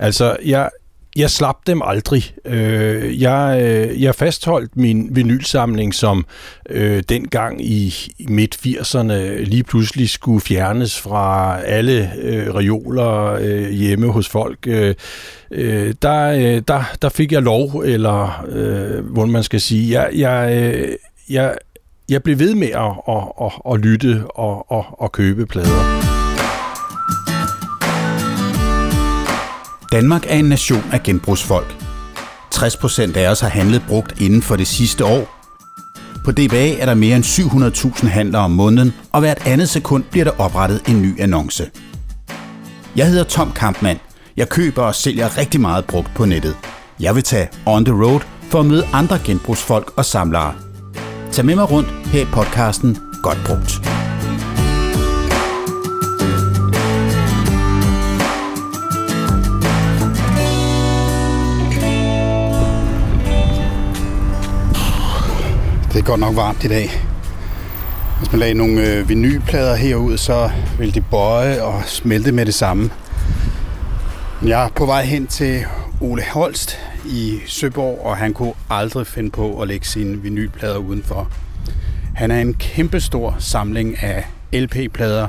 Altså, jeg, jeg slap dem aldrig. Øh, jeg, øh, jeg fastholdt min vinylsamling, som øh, dengang i midt-80'erne lige pludselig skulle fjernes fra alle øh, reoler øh, hjemme hos folk. Øh, øh, der, øh, der, der fik jeg lov, eller øh, hvordan man skal sige. Jeg, jeg, øh, jeg, jeg blev ved med at, at, at, at lytte og at, at købe plader. Danmark er en nation af genbrugsfolk. 60% af os har handlet brugt inden for det sidste år. På DBA er der mere end 700.000 handler om måneden, og hvert andet sekund bliver der oprettet en ny annonce. Jeg hedder Tom Kampmann. Jeg køber og sælger rigtig meget brugt på nettet. Jeg vil tage on the road for at møde andre genbrugsfolk og samlere. Tag med mig rundt her i podcasten Godt Brugt. Er godt nok varmt i dag. Hvis man lagde nogle øh, vinylplader herud, så vil de bøje og smelte med det samme. Jeg er på vej hen til Ole Holst i Søborg, og han kunne aldrig finde på at lægge sine vinylplader udenfor. Han er en kæmpestor samling af LP-plader,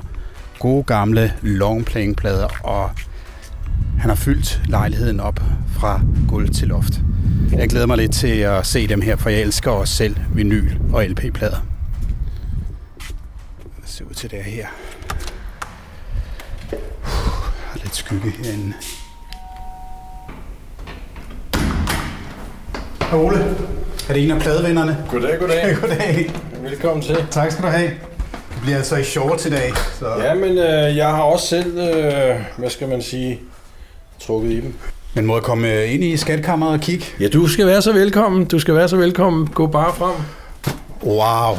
gode gamle longplaying-plader, og han har fyldt lejligheden op fra gulv til loft. Jeg glæder mig lidt til at se dem her, for jeg elsker også selv vinyl og LP-plader. Det ser ud til det her. Der er lidt skygge herinde. Hej Ole. Er det en af pladevennerne? Goddag, goddag. Goddag. Velkommen til. Tak skal du have. Det bliver altså i shorts i dag. Så. Ja, men øh, jeg har også selv, øh, hvad skal man sige, trukket i dem. Men må jeg komme øh, ind i skatkammeret og kigge? Ja, du skal være så velkommen. Du skal være så velkommen. Gå bare frem. Wow.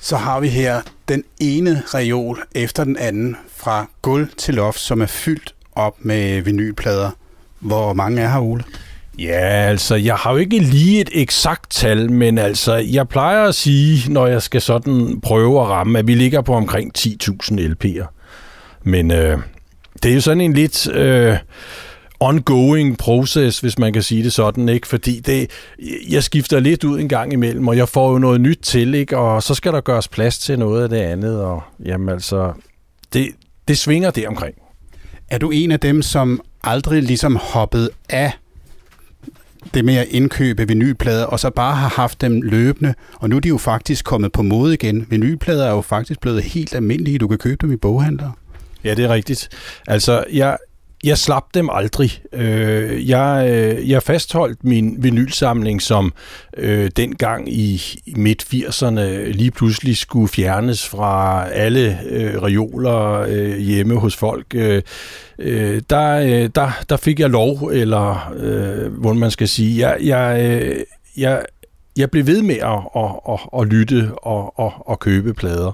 Så har vi her den ene reol efter den anden fra gulv til loft, som er fyldt op med vinylplader. Hvor mange er her, Ole? Ja, altså, jeg har jo ikke lige et eksakt tal, men altså, jeg plejer at sige, når jeg skal sådan prøve at ramme, at vi ligger på omkring 10.000 LP'er. Men øh, det er jo sådan en lidt øh, ongoing proces, hvis man kan sige det sådan, ikke? Fordi det, jeg skifter lidt ud en gang imellem, og jeg får jo noget nyt til, ikke? Og så skal der gøres plads til noget af det andet, og jamen altså, det, det svinger det omkring. Er du en af dem, som aldrig ligesom hoppet af det med at indkøbe vinylplader, og så bare har haft dem løbende, og nu er de jo faktisk kommet på mode igen. Vinylplader er jo faktisk blevet helt almindelige. Du kan købe dem i boghandler. Ja, det er rigtigt. Altså, jeg, jeg slap dem aldrig. Øh, jeg, øh, jeg fastholdt min vinylsamling, som øh, dengang i midt-80'erne lige pludselig skulle fjernes fra alle øh, reoler øh, hjemme hos folk. Øh, øh, der, øh, der, der fik jeg lov, eller øh, hvordan man skal sige. Jeg, jeg, øh, jeg, jeg blev ved med at, at, at, at lytte og at, at købe plader.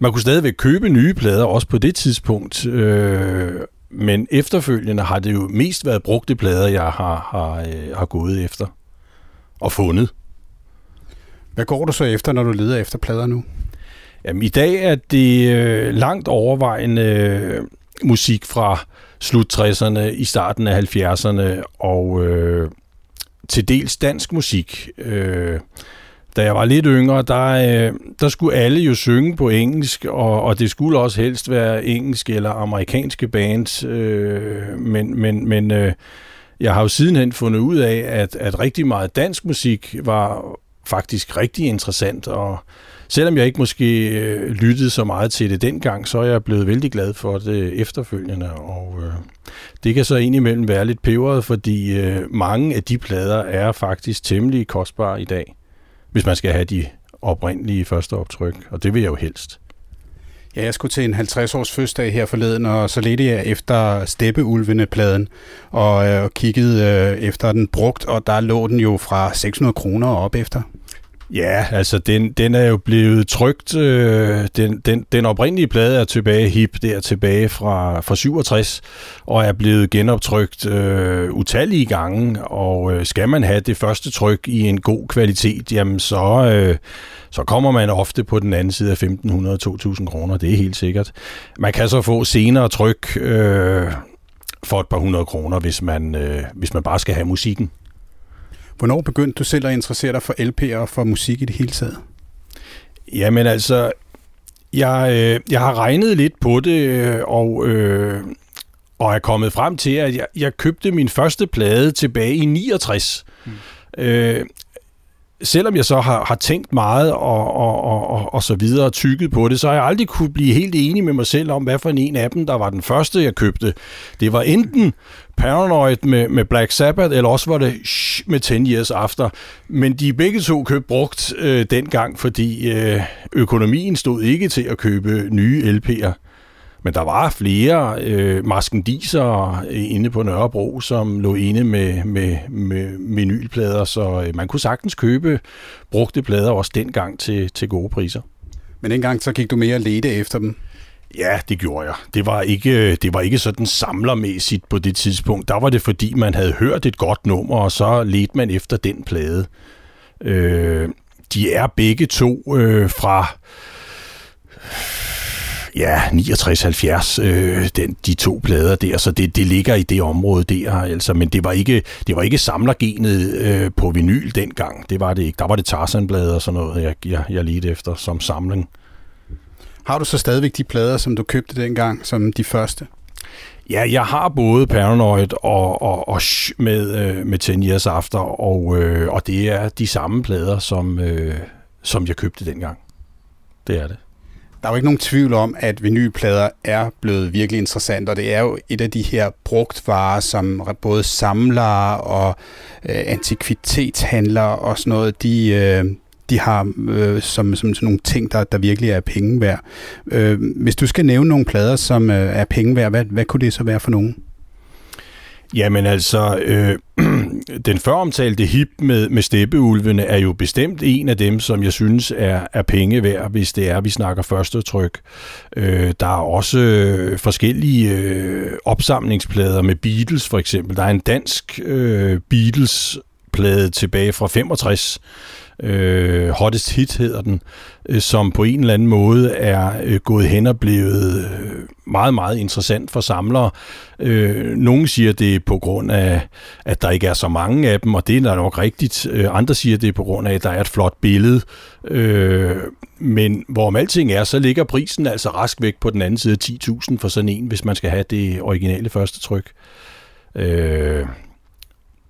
Man kunne stadigvæk købe nye plader, også på det tidspunkt. Øh, men efterfølgende har det jo mest været brugte plader, jeg har, har, øh, har gået efter og fundet. Hvad går du så efter, når du leder efter plader nu? Jamen, i dag er det øh, langt overvejende øh, musik fra slut 60'erne, i starten af 70'erne, og øh, til dels dansk musik. Øh, da jeg var lidt yngre, der, øh, der skulle alle jo synge på engelsk, og, og det skulle også helst være engelsk eller amerikanske bands. Øh, men men, men øh, jeg har jo sidenhen fundet ud af, at, at rigtig meget dansk musik var faktisk rigtig interessant, og selvom jeg ikke måske øh, lyttede så meget til det dengang, så er jeg blevet vældig glad for det efterfølgende, og øh, det kan så indimellem være lidt peberet, fordi øh, mange af de plader er faktisk temmelig kostbare i dag hvis man skal have de oprindelige første optryk, og det vil jeg jo helst. Ja, jeg skulle til en 50-års fødselsdag her forleden, og så ledte jeg efter Steppeulvene-pladen, og øh, kiggede øh, efter den brugt, og der lå den jo fra 600 kroner op efter. Ja, altså den, den er jo blevet trygt. Øh, den, den, den oprindelige plade er tilbage hip, der tilbage fra, fra 67, og er blevet genoptrykt øh, utallige gange. Og øh, skal man have det første tryk i en god kvalitet, jamen så, øh, så kommer man ofte på den anden side af 1.500-2.000 kroner, det er helt sikkert. Man kan så få senere tryk, øh, for et par hundrede kroner, hvis man, øh, hvis man bare skal have musikken. Hvornår begyndte du selv at interessere dig for LP'er og for musik i det hele taget? Jamen altså, jeg, øh, jeg har regnet lidt på det, og, øh, og er kommet frem til, at jeg, jeg købte min første plade tilbage i 69. Mm. Øh, selvom jeg så har, har tænkt meget og, og, og, og, og så videre og tykket på det, så har jeg aldrig kunne blive helt enig med mig selv om, hvad for en af dem, der var den første, jeg købte. Det var enten Paranoid med, med Black Sabbath, eller også var det Shh med 10 Years After. Men de begge to købte brugt øh, dengang, fordi øh, økonomien stod ikke til at købe nye LP'er. Men der var flere øh, maskendiser øh, inde på Nørrebro, som lå inde med, med, med menylplader, så øh, man kunne sagtens købe brugte plader også dengang til, til gode priser. Men dengang så gik du mere lede efter dem? Ja, det gjorde jeg. Det var ikke, det var ikke sådan samlermæssigt på det tidspunkt. Der var det, fordi man havde hørt et godt nummer, og så ledte man efter den plade. Øh, de er begge to øh, fra ja, 69-70, øh, den, de to plader der, så det, det ligger i det område der, altså, men det var ikke, det var ikke samlergenet øh, på vinyl dengang, det var det ikke. Der var det Tarzanblade og sådan noget, jeg, jeg, jeg ledte efter som samling. Har du så stadigvæk de plader, som du købte dengang, som de første? Ja, jeg har både Paranoid og, og, og Shh med, øh, med 10 Years After, og, øh, og det er de samme plader, som, øh, som jeg købte dengang. Det er det. Der er jo ikke nogen tvivl om, at vinylplader er blevet virkelig interessant, og det er jo et af de her brugtvarer, som både samlere og øh, antikvitetshandlere og sådan noget, de, øh, de har øh, som, som sådan nogle ting, der, der virkelig er penge værd. Øh, hvis du skal nævne nogle plader, som øh, er penge værd, hvad, hvad kunne det så være for nogen? Jamen altså, øh, den føromtalte hip med, med steppeulvene er jo bestemt en af dem, som jeg synes er, er penge værd, hvis det er, vi snakker første tryk. Øh, der er også øh, forskellige øh, opsamlingsplader med Beatles for eksempel. Der er en dansk øh, Beatles-plade tilbage fra 65, øh, Hottest Hit hedder den, øh, som på en eller anden måde er øh, gået hen og blevet øh, meget, meget interessant for samlere. Øh, nogle siger, det er på grund af, at der ikke er så mange af dem, og det er nok rigtigt. Øh, andre siger, det er på grund af, at der er et flot billede. Øh, men hvorom alting er, så ligger prisen altså rask væk på den anden side af 10.000 for sådan en, hvis man skal have det originale første tryk. Øh,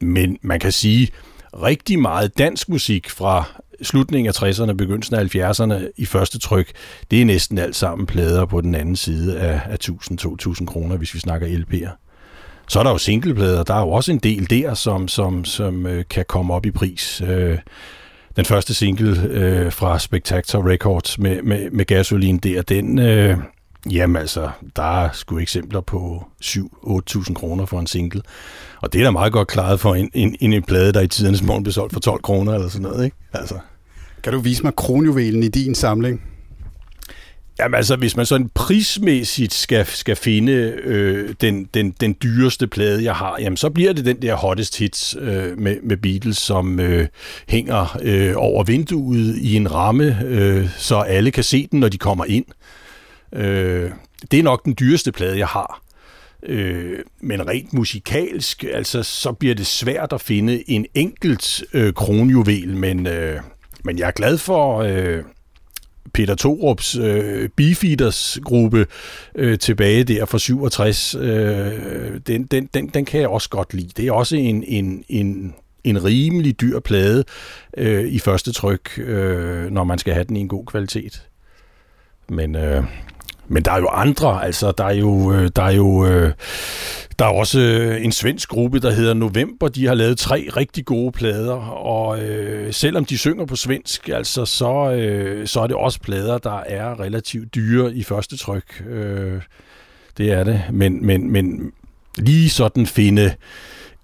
men man kan sige, rigtig meget dansk musik fra slutningen af 60'erne, begyndelsen af 70'erne i første tryk, det er næsten alt sammen plader på den anden side af, af 1000-2000 kroner, hvis vi snakker LP'er. Så er der jo singleplader, der er jo også en del der, som, som, som øh, kan komme op i pris. Øh, den første single øh, fra Spectator Records med, med, med gasolin der, den, øh, Jamen altså, der er sgu eksempler på 7-8.000 kroner for en single. Og det er da meget godt klaret for en, en, en, en plade, der i tidernes morgen blev solgt for 12 kroner eller sådan noget, ikke? Altså. Kan du vise mig kronjuvelen i din samling? Jamen altså, hvis man sådan prismæssigt skal, skal finde øh, den, den, den dyreste plade, jeg har, jamen så bliver det den der hottest hits øh, med, med Beatles, som øh, hænger øh, over vinduet i en ramme, øh, så alle kan se den, når de kommer ind. Øh, Øh, det er nok den dyreste plade, jeg har. Øh, men rent musikalsk, altså, så bliver det svært at finde en enkelt øh, kronjuvel, men, øh, men jeg er glad for øh, Peter Torups øh, Beefeaters gruppe øh, tilbage der fra 67. Øh, den, den, den, den kan jeg også godt lide. Det er også en, en, en, en rimelig dyr plade øh, i første tryk, øh, når man skal have den i en god kvalitet. Men øh, men der er jo andre, altså der er jo, øh, der er jo øh, der er også øh, en svensk gruppe, der hedder November. De har lavet tre rigtig gode plader, og øh, selvom de synger på svensk, altså så, øh, så er det også plader, der er relativt dyre i første tryk. Øh, det er det. Men, men, men lige sådan finde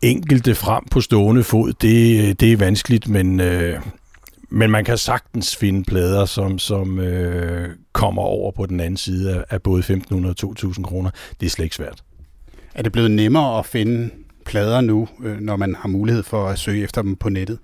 enkelte frem på stående fod, det, det er vanskeligt, men, øh, men man kan sagtens finde plader, som, som øh, kommer over på den anden side af, af både 1.500 og 2.000 kroner. Det er slet ikke svært. Er det blevet nemmere at finde plader nu, øh, når man har mulighed for at søge efter dem på nettet?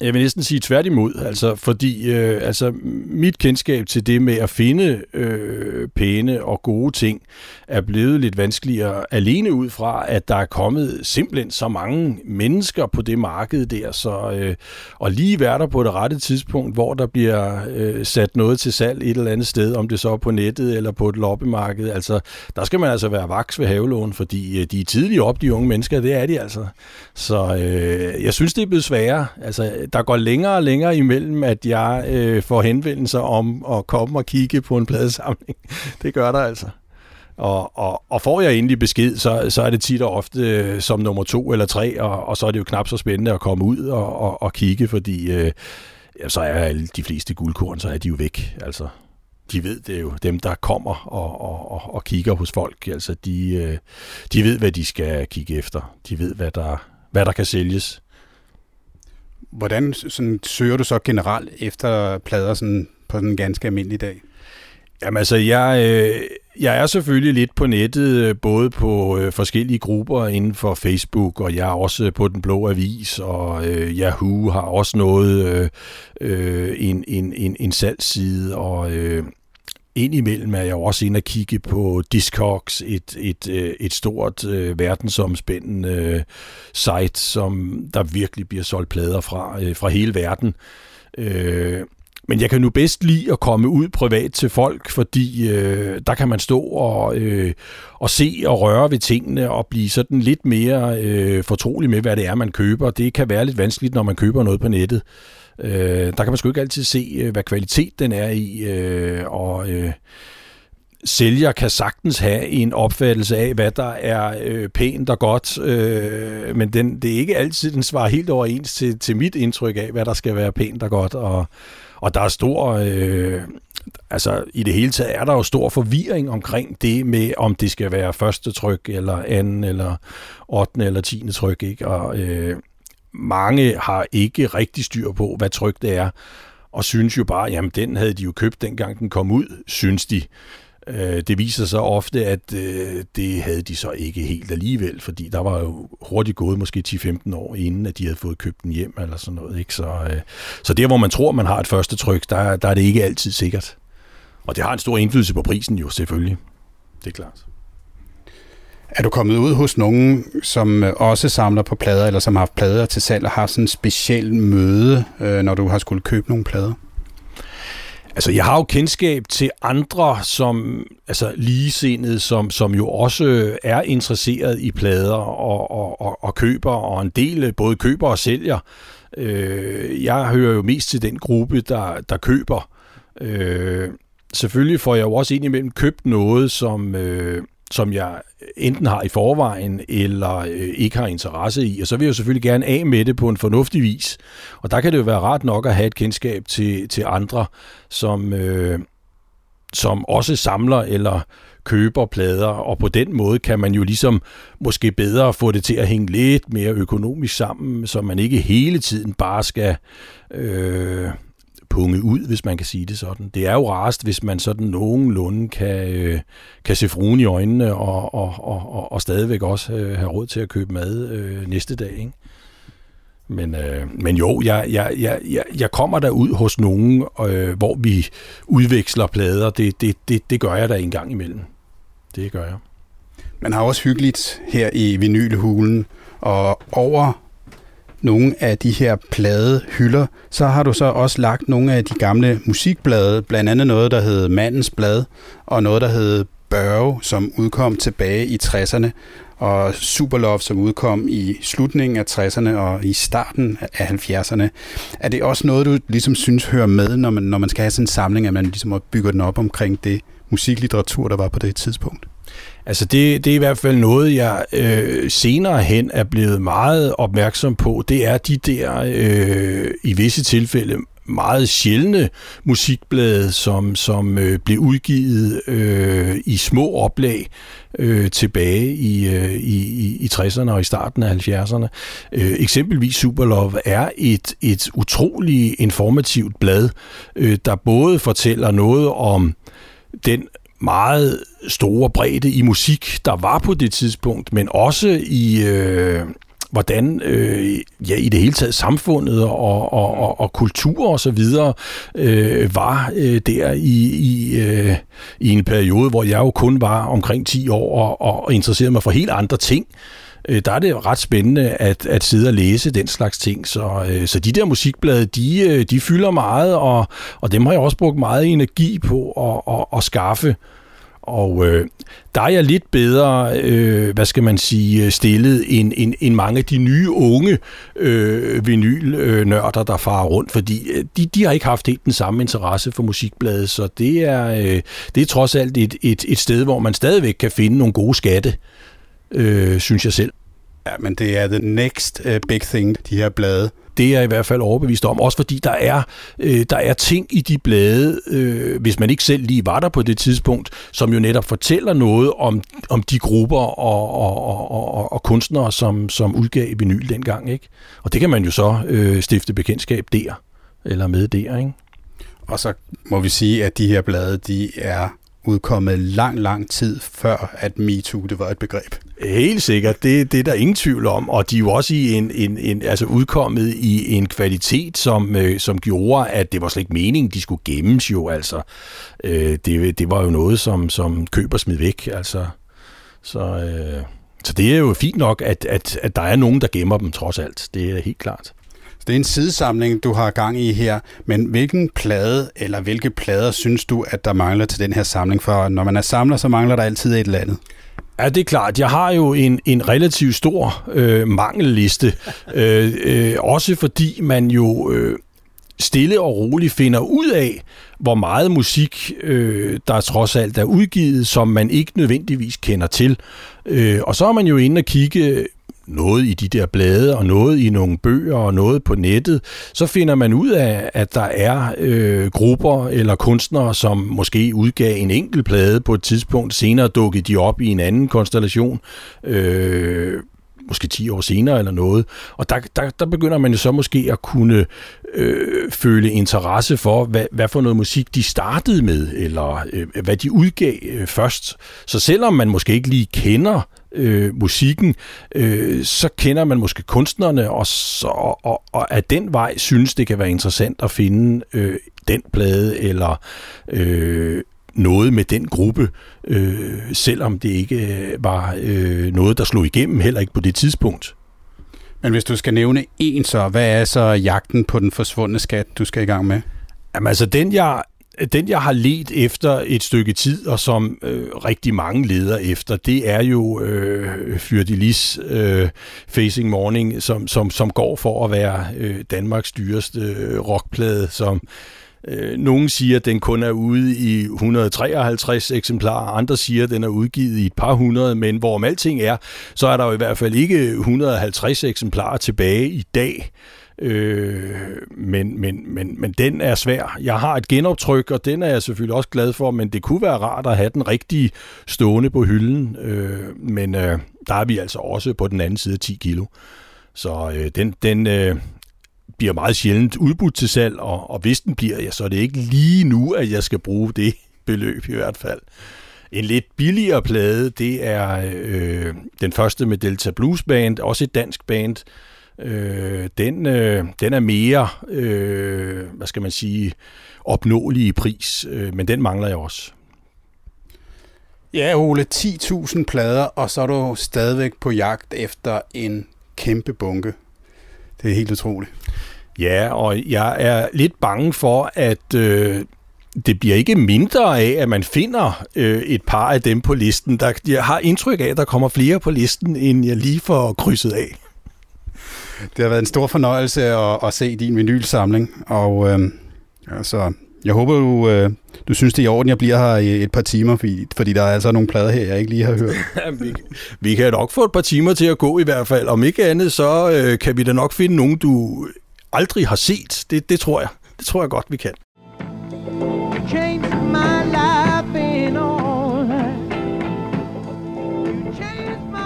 Jeg vil næsten sige tværtimod, altså, fordi øh, altså, mit kendskab til det med at finde øh, pæne og gode ting er blevet lidt vanskeligere alene ud fra, at der er kommet simpelthen så mange mennesker på det marked der, så øh, og lige være der på det rette tidspunkt, hvor der bliver øh, sat noget til salg et eller andet sted, om det så er på nettet eller på et loppemarked, altså der skal man altså være vaks ved havelån, fordi øh, de er tidligt op, de unge mennesker, det er de altså. Så øh, jeg synes, det er blevet sværere. Altså, der går længere og længere imellem, at jeg øh, får henvendelser om at komme og kigge på en pladesamling. Det gør der altså. Og, og, og får jeg endelig besked, så, så er det tit og ofte øh, som nummer to eller tre, og, og så er det jo knap så spændende at komme ud og, og, og kigge, fordi øh, ja, så er alle de fleste guldkorn, så er de jo væk. Altså, de ved det jo, dem der kommer og, og, og, og kigger hos folk, altså de, øh, de ved, hvad de skal kigge efter. De ved, hvad der, hvad der kan sælges. Hvordan sådan, søger du så generelt efter plader sådan, på en ganske almindelig dag? Jamen altså, jeg, øh, jeg er selvfølgelig lidt på nettet, øh, både på øh, forskellige grupper inden for Facebook, og jeg er også på Den Blå Avis, og øh, Yahoo har også noget, øh, øh en, en, en, en salgsside, og øh, indimellem er jeg jo også inde at kigge på Discogs, et, et, øh, et stort øh, verdensomspændende øh, site, som der virkelig bliver solgt plader fra, øh, fra hele verden. Øh, men jeg kan nu bedst lide at komme ud privat til folk, fordi øh, der kan man stå og, øh, og se og røre ved tingene og blive sådan lidt mere øh, fortrolig med, hvad det er, man køber. Det kan være lidt vanskeligt, når man køber noget på nettet. Øh, der kan man sgu ikke altid se, øh, hvad kvalitet den er i, øh, og... Øh, sælger kan sagtens have en opfattelse af, hvad der er øh, pænt og godt, øh, men den, det er ikke altid, den svarer helt overens til, til mit indtryk af, hvad der skal være pænt og godt, og, og der er stor, øh, altså i det hele taget er der jo stor forvirring omkring det med, om det skal være første tryk, eller anden, eller 8. eller 10. tryk, ikke? Og øh, mange har ikke rigtig styr på, hvad tryk det er, og synes jo bare, jamen den havde de jo købt, dengang den kom ud, synes de. Øh, det viser sig ofte, at øh, det havde de så ikke helt alligevel, fordi der var jo hurtigt gået måske 10-15 år inden, at de havde fået købt den hjem eller sådan noget. Ikke? Så, øh, så der, hvor man tror, man har et første tryk, der, der er det ikke altid sikkert. Og det har en stor indflydelse på prisen jo, selvfølgelig. Det er klart. Er du kommet ud hos nogen, som øh, også samler på plader, eller som har haft plader til salg, og har sådan en speciel møde, øh, når du har skulle købe nogle plader? Altså, jeg har jo kendskab til andre, som altså ligesindede, som, som jo også øh, er interesseret i plader og, og, og, og køber, og en del øh, både køber og sælger. Øh, jeg hører jo mest til den gruppe, der, der køber. Øh, selvfølgelig får jeg jo også indimellem købt noget, som, øh, som jeg enten har i forvejen, eller øh, ikke har interesse i. Og så vil jeg selvfølgelig gerne af med det på en fornuftig vis. Og der kan det jo være rart nok at have et kendskab til, til andre, som, øh, som også samler eller køber plader, og på den måde kan man jo ligesom måske bedre få det til at hænge lidt mere økonomisk sammen, så man ikke hele tiden bare skal øh, punge ud, hvis man kan sige det sådan. Det er jo rarest, hvis man sådan nogenlunde kan, øh, kan se fruen i øjnene og, og, og, og stadigvæk også øh, have råd til at købe mad øh, næste dag. Ikke? Men, øh, men jo, jeg, jeg, jeg, jeg kommer der ud hos nogen, øh, hvor vi udveksler plader. Det, det, det, det gør jeg da en gang imellem. Det gør jeg. Man har også hyggeligt her i vinylhulen, og over nogle af de her pladehylder, så har du så også lagt nogle af de gamle musikblade, blandt andet noget, der hed Mandens Blad, og noget, der hed Børge, som udkom tilbage i 60'erne, og Superlove, som udkom i slutningen af 60'erne og i starten af 70'erne. Er det også noget, du ligesom synes hører med, når man, når man skal have sådan en samling, at man ligesom bygger den op omkring det musiklitteratur, der var på det tidspunkt? Altså det, det er i hvert fald noget, jeg øh, senere hen er blevet meget opmærksom på. Det er de der øh, i visse tilfælde meget sjældne musikblade, som, som øh, blev udgivet øh, i små oplag øh, tilbage i, øh, i, i 60'erne og i starten af 70'erne. Øh, eksempelvis Superlove er et, et utroligt informativt blad, øh, der både fortæller noget om den meget store bredde i musik, der var på det tidspunkt, men også i, øh, hvordan øh, ja, i det hele taget samfundet og, og, og, og kultur og så videre øh, var øh, der i, i, øh, i en periode, hvor jeg jo kun var omkring 10 år og, og interesserede mig for helt andre ting. øh, øh, der er det ret spændende at, at sidde og læse den slags ting. Så, øh, så de der musikblade, de, øh, de fylder meget, og, og dem har jeg også brugt meget energi på at, at, at skaffe. Og øh, der er jeg lidt bedre, øh, hvad skal man sige, stillet end, end, end mange af de nye unge øh, vinylnørder, der farer rundt, fordi øh, de, de har ikke haft helt den samme interesse for musikbladet, så det er, øh, det er trods alt et, et, et sted, hvor man stadigvæk kan finde nogle gode skatte øh, synes jeg selv. Ja, men det er the next uh, big thing, de her blade. Det er jeg i hvert fald overbevist om, også fordi der er, øh, der er ting i de blade, øh, hvis man ikke selv lige var der på det tidspunkt, som jo netop fortæller noget om, om de grupper og, og, og, og, og kunstnere, som, som udgav vinyl dengang. Ikke? Og det kan man jo så øh, stifte bekendtskab der, eller med der. Ikke? Og så må vi sige, at de her blade, de er udkommet lang, lang tid før, at MeToo det var et begreb. Helt sikkert, det, det er der ingen tvivl om, og de er jo også i en, en, en, altså udkommet i en kvalitet, som, øh, som gjorde, at det var slet ikke meningen, de skulle gemmes jo, altså. Øh, det, det var jo noget, som, som køber smid væk, altså. Så, øh, så det er jo fint nok, at, at, at der er nogen, der gemmer dem trods alt, det er helt klart. Så det er en sidesamling, du har gang i her, men hvilken plade eller hvilke plader synes du, at der mangler til den her samling? For når man er samler, så mangler der altid et eller andet. Ja, det er klart. Jeg har jo en, en relativt stor øh, mangelliste. øh, øh, også fordi man jo øh, stille og roligt finder ud af, hvor meget musik, øh, der trods alt er udgivet, som man ikke nødvendigvis kender til. Øh, og så er man jo inde og kigge noget i de der blade, og noget i nogle bøger, og noget på nettet, så finder man ud af, at der er øh, grupper eller kunstnere, som måske udgav en enkelt plade på et tidspunkt, senere dukkede de op i en anden konstellation, øh, måske 10 år senere eller noget. Og der, der, der begynder man jo så måske at kunne øh, føle interesse for, hvad, hvad for noget musik de startede med, eller øh, hvad de udgav øh, først. Så selvom man måske ikke lige kender øh, musikken, øh, så kender man måske kunstnerne, og, så, og, og af den vej synes det kan være interessant at finde øh, den plade, eller øh, noget med den gruppe, øh, selvom det ikke øh, var øh, noget, der slog igennem, heller ikke på det tidspunkt. Men hvis du skal nævne en så, hvad er så jagten på den forsvundne skat, du skal i gang med? Jamen altså, den jeg den, jeg har let efter et stykke tid, og som øh, rigtig mange leder efter, det er jo øh, Fyrdelis øh, Facing Morning, som, som, som går for at være øh, Danmarks dyreste øh, rockplade, som øh, nogen siger, at den kun er ude i 153 eksemplarer, andre siger, at den er udgivet i et par hundrede, men hvorom alting er, så er der jo i hvert fald ikke 150 eksemplarer tilbage i dag. Øh, men, men, men, men den er svær. Jeg har et genoptryk, og den er jeg selvfølgelig også glad for, men det kunne være rart at have den rigtige stående på hylden. Øh, men øh, der er vi altså også på den anden side af 10 kilo. Så øh, den, den øh, bliver meget sjældent udbudt til salg, og, og hvis den bliver, ja, så er det ikke lige nu, at jeg skal bruge det beløb i hvert fald. En lidt billigere plade, det er øh, den første med Delta Blues Band, også et dansk band, øh, den, øh, den er mere, øh, hvad skal man sige, opnåelig i pris, øh, men den mangler jeg også. Ja, Ole, 10.000 plader, og så er du stadigvæk på jagt efter en kæmpe bunke. Det er helt utroligt. Ja, og jeg er lidt bange for, at øh, det bliver ikke mindre af, at man finder øh, et par af dem på listen. Der, jeg har indtryk af, at der kommer flere på listen, end jeg lige får krydset af. Det har været en stor fornøjelse at, at se din vinylsamling, og øh, altså, jeg håber, du, øh, du synes, det er i orden, jeg bliver her i et par timer, fordi, fordi der er altså nogle plader her, jeg ikke lige har hørt. vi, vi kan nok få et par timer til at gå i hvert fald. Om ikke andet, så øh, kan vi da nok finde nogen, du aldrig har set. Det, det tror jeg. Det tror jeg godt, vi kan.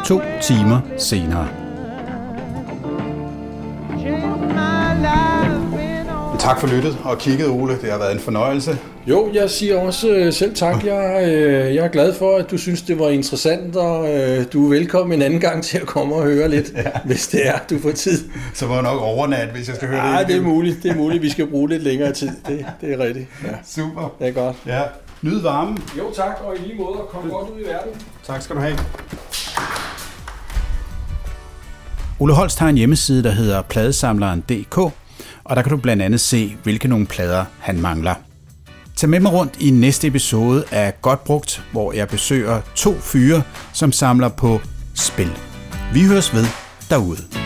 To timer senere. Tak for lyttet og kigget, Ole. Det har været en fornøjelse. Jo, jeg siger også øh, selv tak. Jeg, øh, jeg er glad for, at du synes, det var interessant, og øh, du er velkommen en anden gang til at komme og høre lidt, ja. hvis det er, du får tid. Så må jeg nok overnat, hvis jeg skal høre ja, det. det er muligt. Det er muligt, vi skal bruge lidt længere tid. Det, det er rigtigt. Ja. Super. Det er godt. Ja. Nyd varmen. Jo, tak, og i lige måde, kom godt ud i verden. Tak skal du have. Ole Holst har en hjemmeside, der hedder pladesamleren.dk, og der kan du blandt andet se, hvilke nogle plader han mangler. Tag med mig rundt i næste episode af Godt Brugt, hvor jeg besøger to fyre, som samler på spil. Vi høres ved derude.